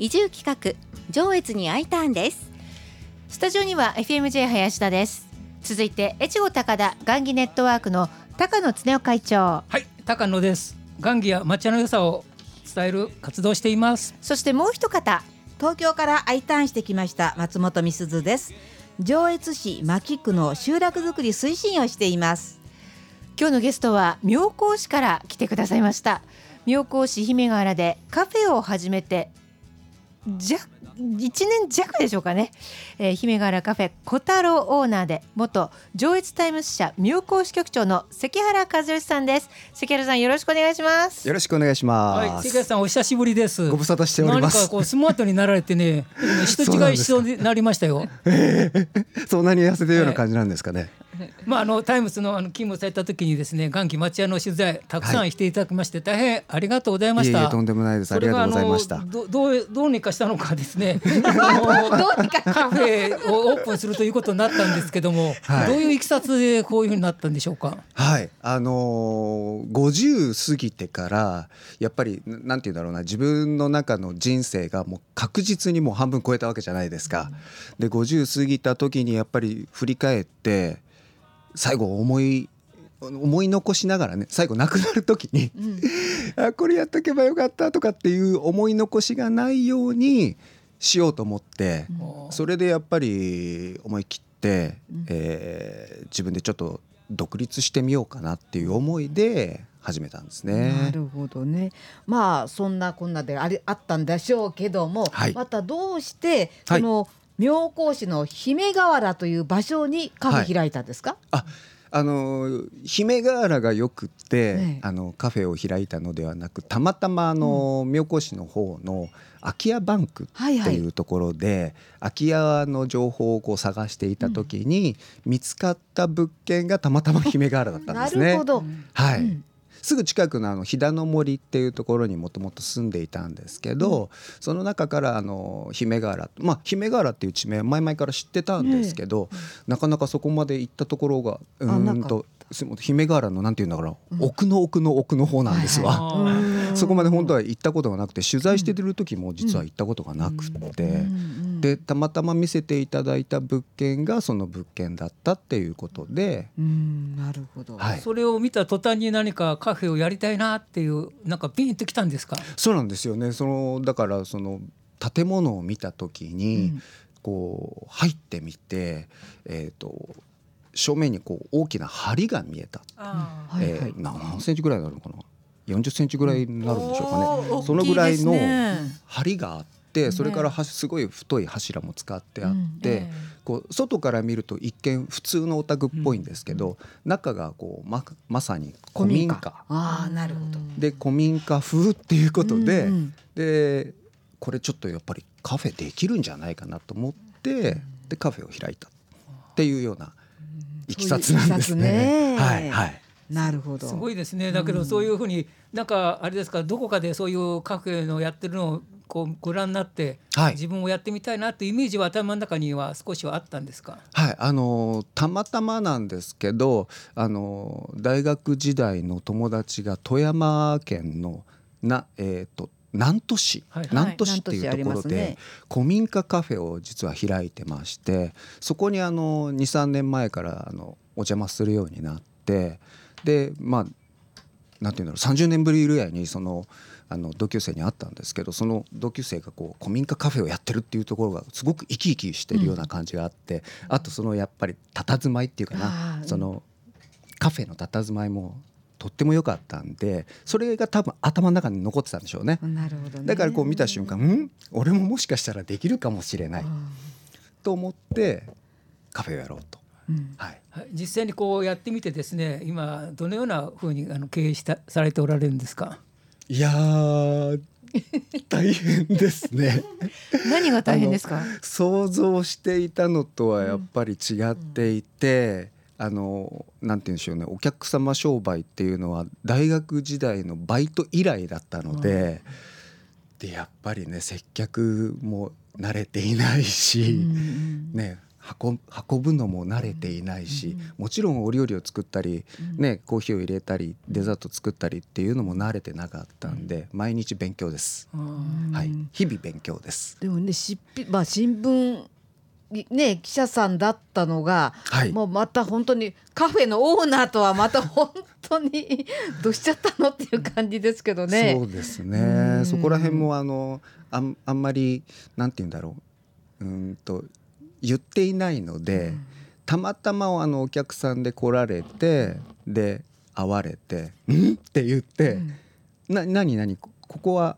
移住企画上越に I ターンです。スタジオには FMJ 林田です。続いて越後高田雁木ネットワークの高野恒夫会長。はい高野です。雁木や抹茶の良さを伝える活動しています。そしてもう一方東京から I ターンしてきました松本美鈴です。上越市牧区の集落づくり推進をしています。今日のゲストは妙高市から来てくださいました。妙高市姫川原でカフェを始めてじゃ1年弱でしょうかね、えー、姫川原カフェ小太郎オーナーで元上越タイムス社妙高支局長の関原和義さんです。関原さんよろしくお願いします。よろしくお願いします、はい、関原さんお久しぶりです。ご無沙汰しております。何かこうスマートになられてね人違いしそうになりましたよ。そんなに痩せてるような感じなんですかね、まああのタイムスのあの勤務された時にですね元気町屋の取材たくさんしていただきまして、はい、大変ありがとうございました。いえとんでもないです。ありがとうございました。ど どうどうにかしたのかですね。カフェをオープンするということになったんですけども、はい、どういういきさつでこういうふうになったんでしょうか？はい、あの五、十過ぎてからやっぱりなんて言うんだろうな自分の中の人生がもう確実にもう半分超えたわけじゃないですか。で五十過ぎた時にやっぱり振り返って。最後思い思い残しながらね最後亡くなる時に、うん、あこれやっとけばよかったとかっていう思い残しがないようにしようと思って、うん、それでやっぱり思い切って、うん、えー、自分でちょっと独立してみようかなっていう思いで始めたんですね。なるほどね。まあそんなこんなでありあったんでしょうけども、はい、またどうしてその、はい妙高市の姫ヶ原という場所にカフェ開いたんですか、はい、ああの姫ヶ原がよくって、ね、あのカフェを開いたのではなくたまたまあの、うん、妙高市の方の空き家バンクっていうところで、はいはい、空き家の情報をこう探していた時に、うん、見つかった物件がたまたま姫ヶ原だったんですね。なるほど、はい、うんすぐ近くのあの飛騨の森っていうところにもともと住んでいたんですけど、うん、その中からあの姫ヶ原まあ姫ヶ原っていう地名前々から知ってたんですけど、ね、なかなかそこまで行ったところがうんと姫ヶ原のなんていうんだから、うん、奥の奥の奥の方なんですわ、そこまで本当は行ったことがなくて取材してる時も実は行ったことがなくて、でたまたま見せていただいた物件がその物件だったっていうことで、なるほど、はい、それを見た途端に何かカフェをやりたいなっていうなんかピンときたんですか？そうなんですよね。そのだからその建物を見た時に、こう入ってみて、えーと正面にこう大きな梁が見えた、えー、何センチぐらいになるのかな？40センチぐらいになるんでしょうかね、そのぐらいの梁があってそれからすごい太い柱も使ってあって、こう外から見ると一見普通のお宅っぽいんですけど、中がこうままさに古民家。あなるほど。で古民家風っていうことで、でこれちょっとやっぱりカフェできるんじゃないかなと思ってでカフェを開いたっていうようないきさつなんですね。はいはい。なるほど。すごいですね。だけどそういうふうになんかあれですかどこかでそういうカフェのやってるのをこうご覧になって、はい、自分もやってみたいなっていうイメージは頭の中には少しはあったんですか？はい。あのたまたまなんですけどあの大学時代の友達が富山県のなえっ、ー、と南砺市、はい、南砺市っていうところで、ね、古民家カフェを実は開いてましてそこにあの23年前からあのお邪魔するようになってでまあなんていうんだろう30年ぶりぐらいにそのあの同級生に会ったんですけどその同級生がこう古民家カフェをやってるっていうところがすごく生き生きしてるような感じがあって、うん、あとそのやっぱり佇まいっていうかなそのカフェの佇まいもとっても良かったんでそれが多分頭の中に残ってたんでしょうね。なるほど、ね、だからこう見た瞬間「ん？俺ももしかしたらできるかもしれない」と思ってカフェをやろうと。うん、はい、実際にこうやってみてですね今どのようなふうにあの経営したされておられるんですか？いや大変ですね。何が大変ですか？想像していたのとはやっぱり違っていて、あのなんて言うんでしょうね。お客様商売っていうのは大学時代のバイト以来だったので、うん、でやっぱりね接客も慣れていないし、うん、ね運運ぶのも慣れていないし、もちろんお料理を作ったり、ね、コーヒーを入れたりデザート作ったりっていうのも慣れてなかったんで、毎日勉強です、はい、日々勉強です。でもね執筆、まあ、新聞ね、記者さんだったのが、はい、もうまた本当にカフェのオーナーとはまた本当に どうしちゃったのっていう感じですけどね。そうですね。そこら辺もあのあんあんまりなんて言うんだろう。うんと言っていないので、うん、たまたまあのお客さんで来られてで会われて「ん?」って言って「うん、な何何？ここは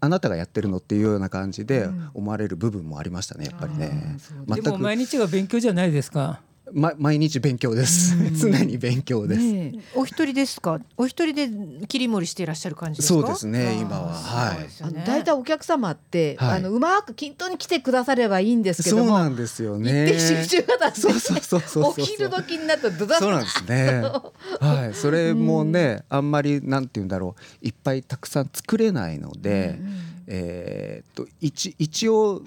あなたがやってるのっていうような感じで思われる部分もありましたねやっぱりね。でも毎日が勉強じゃないですか。ま、毎日勉強です。常に勉強です、ね、お一人ですか？お一人で切り盛りしていらっしゃる感じそうですね。今ははい。だいたいお客様って、はい、あのうまく均等に来てくださればいいんですけどそうなんですよね。集中型で、そうそうそうそうお昼時になったらそうなんですね。はい。それもね、あんまりなんて言うんだろう、いっぱいたくさん作れないので、うんうん、えー、っと一一応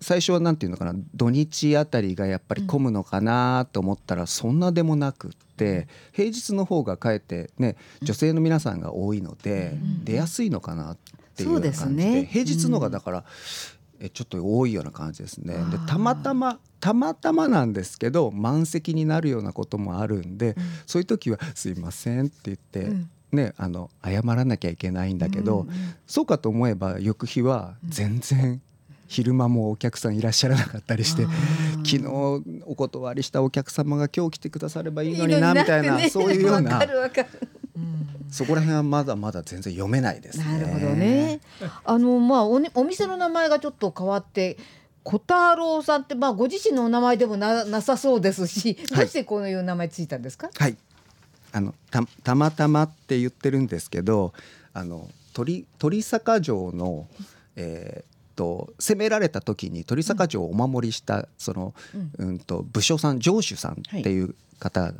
最初は何て言うのかな土日あたりがやっぱり混むのかなと思ったらそんなでもなくって平日の方がかえってね女性の皆さんが多いので出やすいのかなっていう感じで平日のがだからえちょっと多いような感じですね。でたまたまたまたまなんですけど満席になるようなこともあるんで、そういう時は「すいません」って言って、ね、あの謝らなきゃいけないんだけど、そうかと思えば翌日は全然昼間もお客さんいらっしゃらなかったりして昨日お断りしたお客様が今日来てくださればいいのになみたいな、ね、そういうような。そこら辺はまだまだ全然読めないです、ね、なるほどね。あのまあお,、ね、お店の名前がちょっと変わって小太郎さんってまあご自身のお名前でもななさそうですし、どうしてこういう名前ついたんですか？はい。あのたたまたまって言ってるんですけど、あの鳥鳥坂城の、えー、と攻められた時に鳥坂城をお守りしたその、うん、と武将さん城主さんっていう方が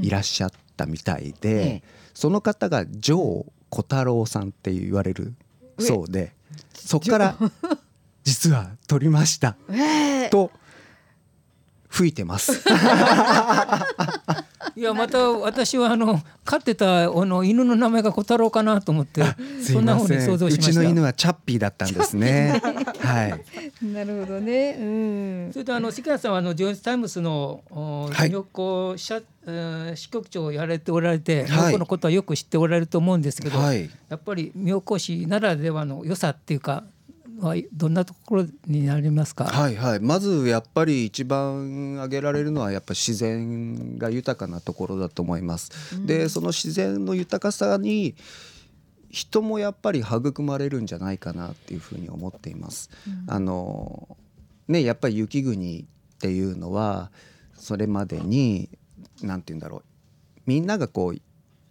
いらっしゃったみたいで、その方が城小太郎さんって言われるそうでそこから 実は取りましたと吹いてます。いやまた私はあの飼ってたあの犬の名前が小太郎かなと思ってそんなふうに想像しました。うちの犬はチャッピーだったんですね。はい。なるほどね。うん。それとあの関谷さんはあのジョージタイムスの旅行社、はい、支局長をやられておられて、はい、このことはよく知っておられると思うんですけど、はい、やっぱり妙高市ならではの良さっていうかはどんなところになりますか？はいはい。まずやっぱり一番挙げられるのはやっぱ自然が豊かなところだと思います。うん、でその自然の豊かさに人もやっぱり育まれるんじゃないかなっていうふうに思っています。うん、あのねやっぱり雪国っていうのはそれまでに何て言うんだろうみんながこう、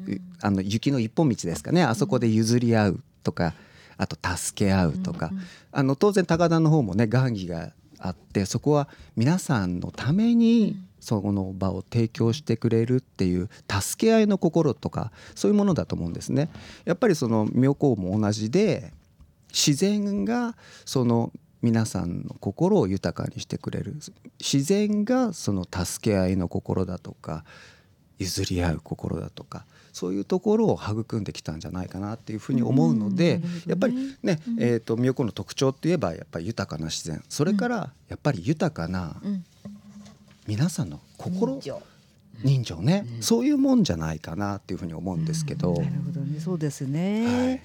うん、あの雪の一本道ですかねあそこで譲り合うとか。あと助け合うとか、うんうん、あの当然高田の方もね雁木があってそこは皆さんのためにその場を提供してくれるっていう助け合いの心とかそういうものだと思うんですね。やっぱりその妙高も同じで自然がその皆さんの心を豊かにしてくれる。自然がその助け合いの心だとか譲り合う心だとかそういうところを育んできたんじゃないかなっていうふうに思うので、やっぱりね、えー、と妙高の特徴っていえばやっぱり豊かな自然。それからやっぱり豊かな皆さんの心、人情。ね、そういうもんじゃないかなっていうふうに思うんですけど。なるほどね。そうですね、はい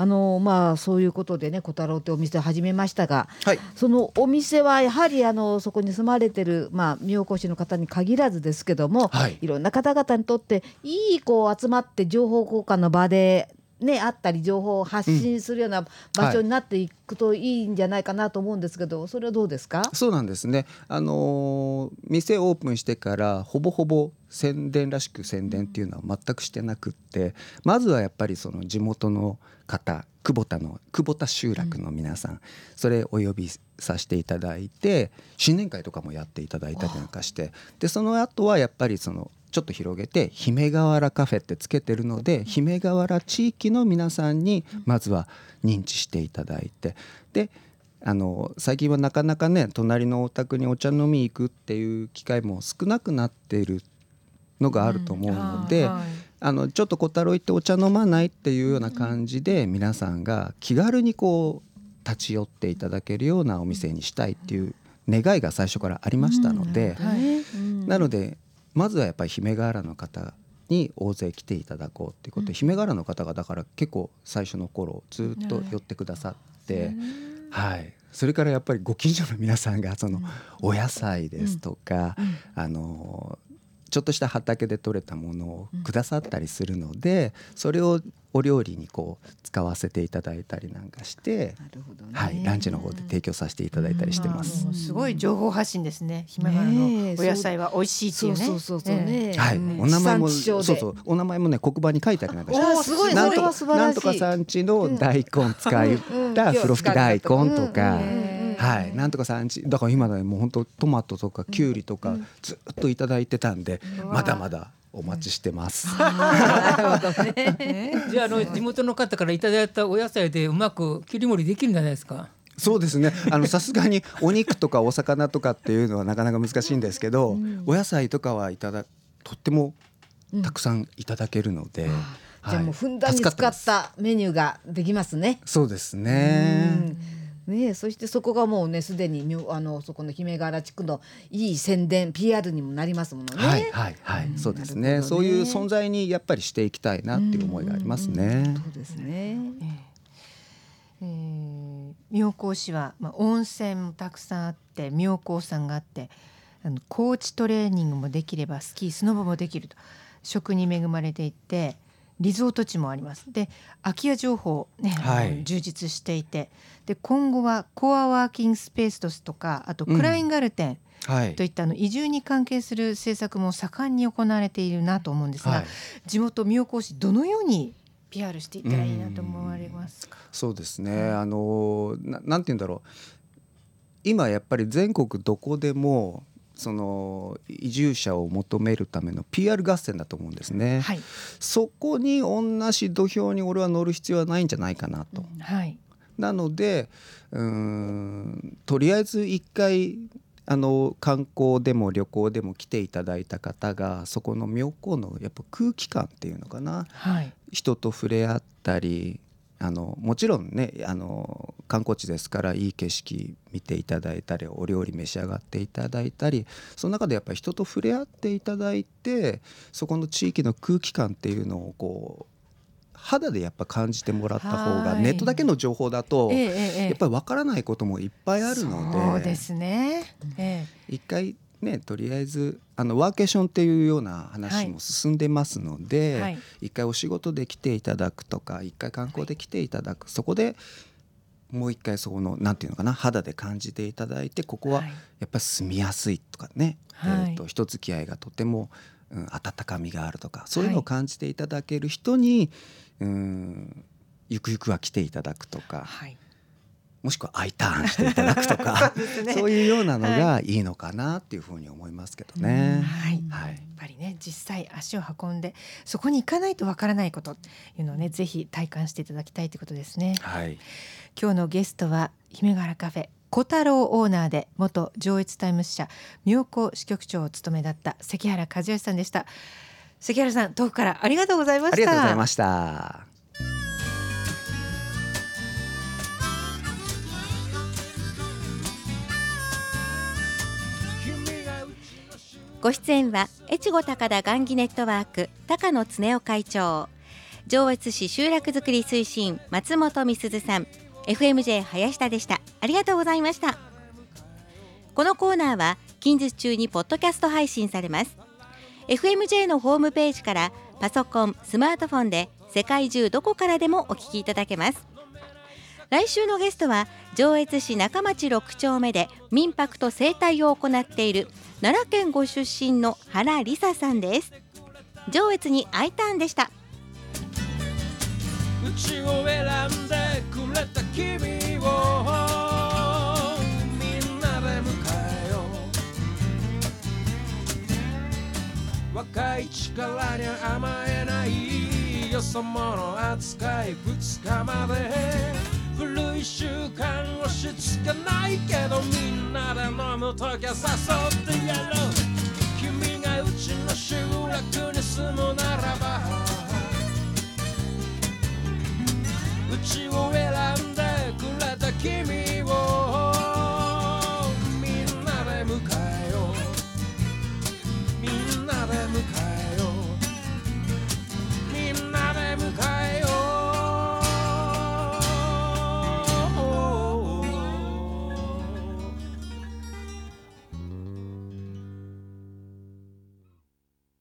あのまあそういうことでね小太郎ってお店を始めましたが、はい、そのお店はやはりあのそこに住まれてるまあ妙高市の方に限らずですけども、はい、いろんな方々にとっていいこう集まって情報交換の場でね、あったり情報を発信するような場所になっていくといいんじゃないかなと思うんですけど、それはどうですか？そうなんですね、あのー、店オープンしてからほぼほぼ宣伝らしく宣伝っていうのは全くしてなくってまずはやっぱりその地元の方久保田の久保田集落の皆さん、うん、それお呼びさせていただいて新年会とかもやっていただいたりなんかしてでその後はやっぱりそのちょっと広げて姫ヶ原カフェってつけてるので姫ヶ原地域の皆さんにまずは認知していただいてであの最近はなかなかね隣のお宅にお茶飲み行くっていう機会も少なくなっているのがあると思うので、うん。あはい、あのちょっと小太郎行ってお茶飲まないっていうような感じで皆さんが気軽にこう立ち寄っていただけるようなお店にしたいっていう願いが最初からありましたので、なのでまずはやっぱり姫ヶ原の方に大勢来ていただこうっていうことで、姫ヶ原の方がだから結構最初の頃ずっと寄ってくださって、はい、それからやっぱりご近所の皆さんがそのお野菜ですとか、あのちょっとした畑で採れたものをくださったりするので、それをお料理にこう使わせていただいたりなんかして、はい、ランチの方で提供させていただいたりしてます。すごい情報発信ですね。ひまわりのお野菜は美味しいっていうね。そうそうそうね。はい、お名前もそうそう。お名前もね黒板に書いてありなんかして。すごいなんとなんとか産地の大根使ったふろふき大根とか。はい、なんとか産地だから今ねもう本当トマトとかきゅうりとかずっと頂いてたんで、まだまだお待ちしてます。じゃあの地元の方からいただいたお野菜でうまく切り盛りできるんじゃないですか？そうですね。あのさすがにお肉とかお魚とかっていうのはなかなか難しいんですけど、うん、お野菜とかはいただとってもたくさんいただけるので。うんはい、じゃあもうふんだんに使ったメニューができますね。そうですね。ね、そしてそこがもうねすでにあのそこの姫ヶ原地区のいい宣伝 PR にもなりますものね。はいはいはい、うん、そうですね、ね、そういう存在にやっぱりしていきたいなっていう思いがありますね。そうですね。えー、妙高市は、まあ、温泉もたくさんあって妙高山があってあのコーチトレーニングもできればスキースノボもできると食に恵まれていてリゾート地もあります。で空き家情報ね、はい、充実していてで今後はコアワーキングスペースとかあとクラインガルテン、はい、といったの移住に関係する政策も盛んに行われているなと思うんですが、はい、地元妙高市どのように PR していったらいいなと思われますか？そうですね。あのななんて言うんだろう。今やっぱり全国どこでもその移住者を求めるための PR 合戦だと思うんですね、はい、そこに同じ土俵に俺は乗る必要はないんじゃないかなと。はい、なのでうんとりあえず一回あの観光でも旅行でも来ていただいた方がそこの妙高のやっぱ空気感っていうのかな、はい、人と触れ合ったりあのもちろんねあの観光地ですからいい景色見ていただいたりお料理召し上がっていただいたりその中でやっぱり人と触れ合っていただいてそこの地域の空気感っていうのをこう肌でやっぱ感じてもらった方がネットだけの情報だとやっぱりわからないこともいっぱいあるのでそうですね、一回ね、とりあえずあのワーケーションっていうような話も進んでますので、はい、一回お仕事で来ていただくとか一回観光で来ていただく、はい、そこでもう一回そこのなんていうのかな肌で感じていただいてここはやっぱり住みやすいとかね、はい、えーと、人付き合いがとても、うん、温かみがあるとかそういうのを感じていただける人に、うん、ゆくゆくは来ていただくとか。はいもしくは I ターンしていただくとか そう、ね,、いうようなのがいいのかなっていうふうに思いますけどね。はい、はい、やっぱりね実際足を運んでそこに行かないとわからないこというのをねぜひ体感していただきたいということですね。はい、今日のゲストは姫ヶ原カフェ小太郎オーナーで元上越タイムス社妙高支局長を務めだった関原和義さんでした。関原さん遠くからありがとうございました。ありがとうございました。ご出演は越後高田雁木ネットワーク高野恒夫会長上越市集落づくり推進松本美鈴さん FMJ 林田でした。ありがとうございました。このコーナーは近日中にポッドキャスト配信されます。FMJ のホームページからパソコンスマートフォンで世界中どこからでもお聞きいただけます。来週のゲストは上越市中町6丁目で民泊と生態を行っている奈良県ご出身の原梨沙さんです。上越に I ターンでした。うちを選んでくれた君をみんなで迎えよう。若い力に甘えないよそ者扱い2日まで。古い習慣をしつかないけどみんなで飲む時は誘ってやろう。君がうちの集落に住むなら